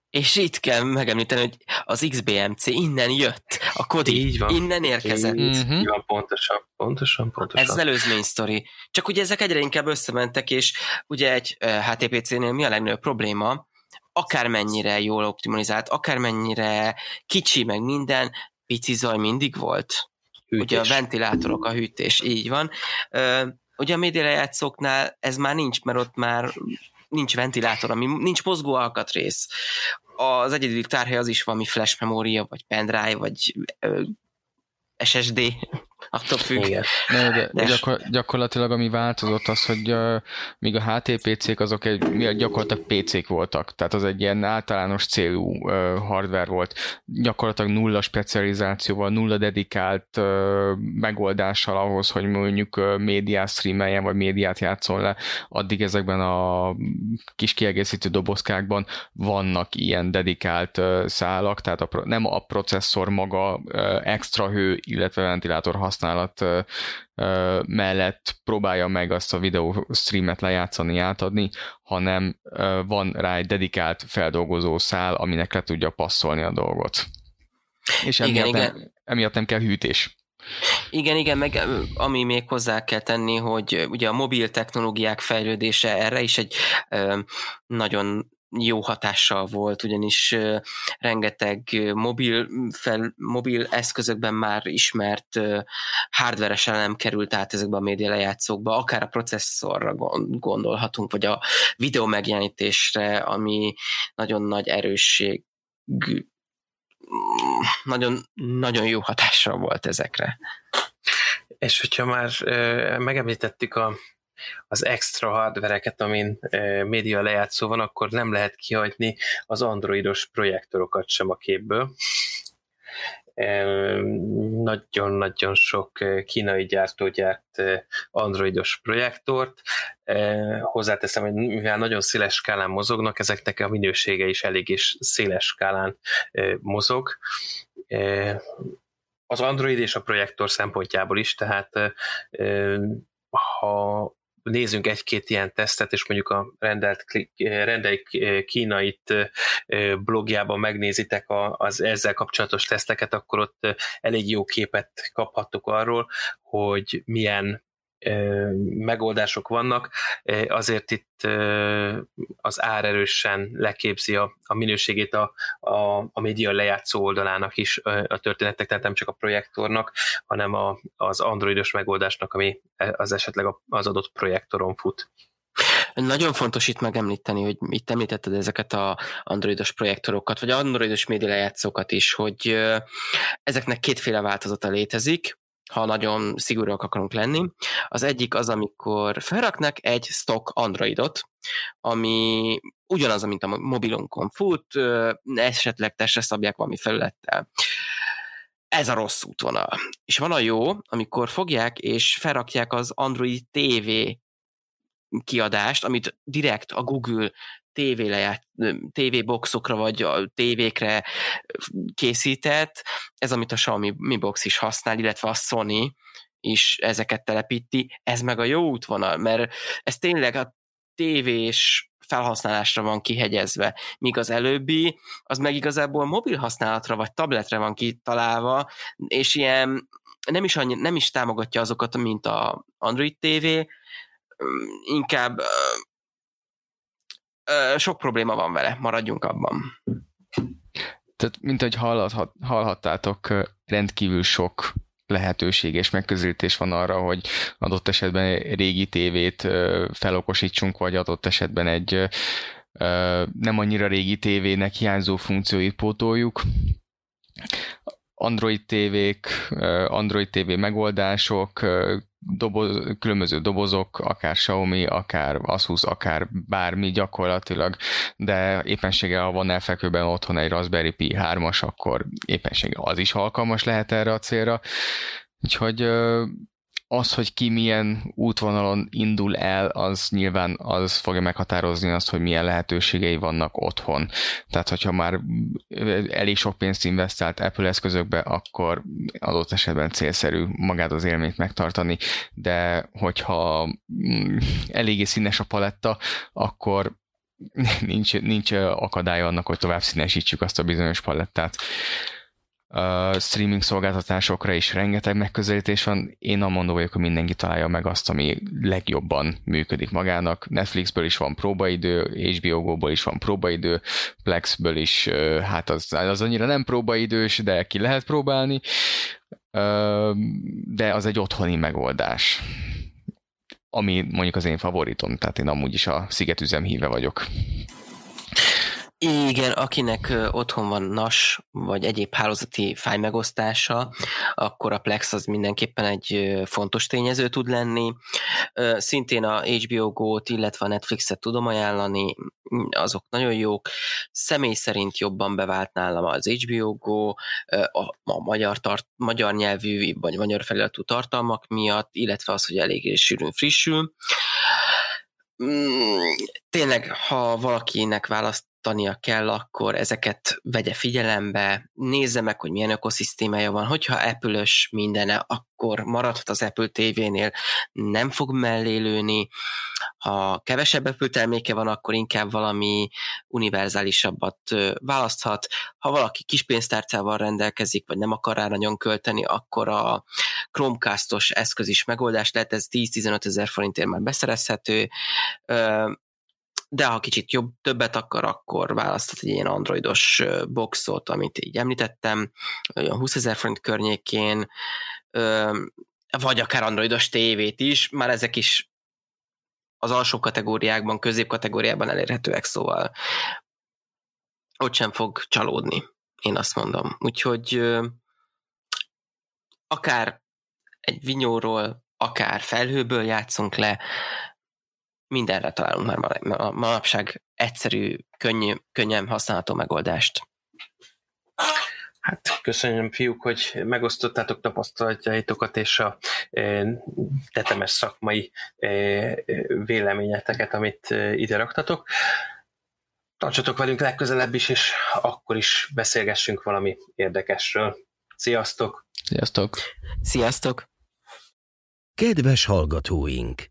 és itt kell megemlíteni, hogy az XBMC innen jött, a kodi így van. innen érkezett. Így, uh-huh. így van, pontosan, pontosan, pontosan. Ez az előzmény sztori. Csak ugye ezek egyre inkább összementek, és ugye egy eh, HTPC-nél mi a legnagyobb probléma, akármennyire jól optimalizált, akármennyire kicsi, meg minden, pici zaj mindig volt. Hűtés. Ugye a ventilátorok, a hűtés, így van. Ugye a médialejátszóknál ez már nincs, mert ott már nincs ventilátor, ami nincs mozgó alkatrész. Az egyedüli tárhely az is valami flash memória, vagy pendrive, vagy SSD, attól függ. Igen. De, de gyakor, gyakorlatilag ami változott az, hogy uh, míg a HTPC-k azok egy, gyakorlatilag PC-k voltak, tehát az egy ilyen általános célú uh, hardware volt, gyakorlatilag nulla specializációval, nulla dedikált uh, megoldással ahhoz, hogy mondjuk uh, médiát streameljen, vagy médiát játszon le, addig ezekben a kis kiegészítő dobozkákban vannak ilyen dedikált uh, szálak, tehát a, nem a processzor maga uh, extra hő, illetve ventilátor használat mellett próbálja meg azt a videó streamet lejátszani, átadni, hanem van rá egy dedikált feldolgozó szál, aminek le tudja passzolni a dolgot. És emiatt, igen, nem, igen. emiatt nem kell hűtés. Igen, igen, meg ami még hozzá kell tenni, hogy ugye a mobil technológiák fejlődése erre is egy nagyon jó hatással volt, ugyanis rengeteg mobil, fel, mobil eszközökben már ismert hardveres elem került át ezekbe a média lejátszókba, akár a processzorra gondolhatunk, vagy a videó megjelenítésre, ami nagyon nagy erősség nagyon, nagyon jó hatással volt ezekre. És hogyha már megemlítettük a az extra hardvereket, amin média lejátszó van, akkor nem lehet kihagyni az androidos projektorokat sem a képből. nagyon-nagyon sok kínai gyártó gyárt androidos projektort. Hozzáteszem, hogy mivel nagyon széles skálán mozognak, ezeknek a minősége is elég is széles skálán mozog az Android és a projektor szempontjából is, tehát ha nézzünk egy-két ilyen tesztet, és mondjuk a rendelt, rendelt kínait blogjában megnézitek az ezzel kapcsolatos teszteket, akkor ott elég jó képet kaphattok arról, hogy milyen megoldások vannak, azért itt az ár erősen leképzi a, a minőségét a, a, a média lejátszó oldalának is a történetek, tehát nem csak a projektornak, hanem a, az androidos megoldásnak, ami az esetleg az adott projektoron fut. Nagyon fontos itt megemlíteni, hogy itt említetted ezeket a androidos projektorokat, vagy androidos média lejátszókat is, hogy ezeknek kétféle változata létezik ha nagyon szigorúak akarunk lenni. Az egyik az, amikor felraknak egy stock Androidot, ami ugyanaz, mint a mobilunkon fut, esetleg testre szabják valami felülettel. Ez a rossz útvonal. És van a jó, amikor fogják és felrakják az Android TV kiadást, amit direkt a Google TV, leját, TV boxokra vagy a tévékre készített, ez amit a Xiaomi Mi Box is használ, illetve a Sony is ezeket telepíti, ez meg a jó útvonal, mert ez tényleg a tévés felhasználásra van kihegyezve, míg az előbbi, az meg igazából mobil használatra vagy tabletre van kitalálva, és ilyen nem is, annyi, nem is támogatja azokat, mint a Android TV, inkább sok probléma van vele, maradjunk abban. Tehát, mint ahogy hallhat, hallhattátok, rendkívül sok lehetőség és megközelítés van arra, hogy adott esetben régi tévét felokosítsunk, vagy adott esetben egy nem annyira régi tévének hiányzó funkcióit pótoljuk. Android tévék, Android TV megoldások, doboz, különböző dobozok, akár Xiaomi, akár Asus, akár bármi gyakorlatilag, de éppenséggel, ha van elfekvőben otthon egy Raspberry Pi 3-as, akkor éppenséggel az is alkalmas lehet erre a célra. Úgyhogy az, hogy ki milyen útvonalon indul el, az nyilván az fogja meghatározni azt, hogy milyen lehetőségei vannak otthon. Tehát, hogyha már elég sok pénzt investált Apple eszközökbe, akkor adott esetben célszerű magát az élményt megtartani, de hogyha mm, eléggé színes a paletta, akkor nincs, nincs akadálya annak, hogy tovább színesítsük azt a bizonyos palettát uh, streaming szolgáltatásokra is rengeteg megközelítés van. Én a mondó vagyok, hogy mindenki találja meg azt, ami legjobban működik magának. Netflixből is van próbaidő, HBO Go-ból is van próbaidő, Plexből is, uh, hát az, az annyira nem próbaidős, de ki lehet próbálni, uh, de az egy otthoni megoldás ami mondjuk az én favoritom, tehát én amúgy is a szigetüzem híve vagyok. Igen, akinek otthon van NAS, vagy egyéb hálózati fájmegosztása, akkor a Plex az mindenképpen egy fontos tényező tud lenni. Szintén a HBO Go-t, illetve a Netflixet tudom ajánlani, azok nagyon jók. Személy szerint jobban bevált nálam az HBO Go, a, a magyar, tart, magyar nyelvű, vagy magyar feliratú tartalmak miatt, illetve az, hogy eléggé sűrűn frissül mm, tényleg, ha valakinek választ tania kell, akkor ezeket vegye figyelembe, nézze meg, hogy milyen ökoszisztémája van. Hogyha apple mindene, akkor maradhat az Apple TV-nél, nem fog mellélőni. Ha kevesebb Apple terméke van, akkor inkább valami univerzálisabbat választhat. Ha valaki kis pénztárcával rendelkezik, vagy nem akar rá nagyon költeni, akkor a Chromecastos eszköz is megoldás lehet, ez 10-15 ezer forintért már beszerezhető de ha kicsit jobb, többet akar, akkor választhat egy ilyen androidos boxot, amit így említettem, olyan 20 ezer forint környékén, vagy akár androidos tévét is, már ezek is az alsó kategóriákban, középkategóriában elérhetőek, szóval ott sem fog csalódni, én azt mondom. Úgyhogy akár egy vinyóról, akár felhőből játszunk le, mindenre találunk már manapság egyszerű, könnyű, könnyen használható megoldást. Hát köszönöm, fiúk, hogy megosztottátok tapasztalatjaitokat és a e, tetemes szakmai e, véleményeteket, amit e, ide raktatok. Tartsatok velünk legközelebb is, és akkor is beszélgessünk valami érdekesről. Sziasztok! Sziasztok! Sziasztok! Kedves hallgatóink!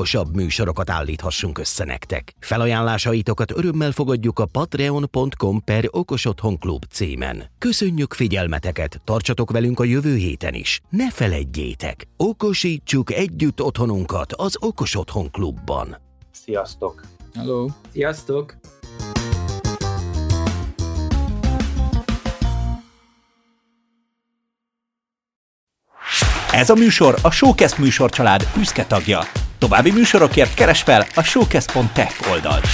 okosabb műsorokat állíthassunk össze nektek. Felajánlásaitokat örömmel fogadjuk a patreon.com per okosotthonklub címen. Köszönjük figyelmeteket, tartsatok velünk a jövő héten is. Ne feledjétek, okosítsuk együtt otthonunkat az Okos Otthon Klubban. Sziasztok! Hello! Sziasztok! Ez a műsor a Showcast műsorcsalád büszke tagja. További műsorokért keres fel a showcast.tech oldalt.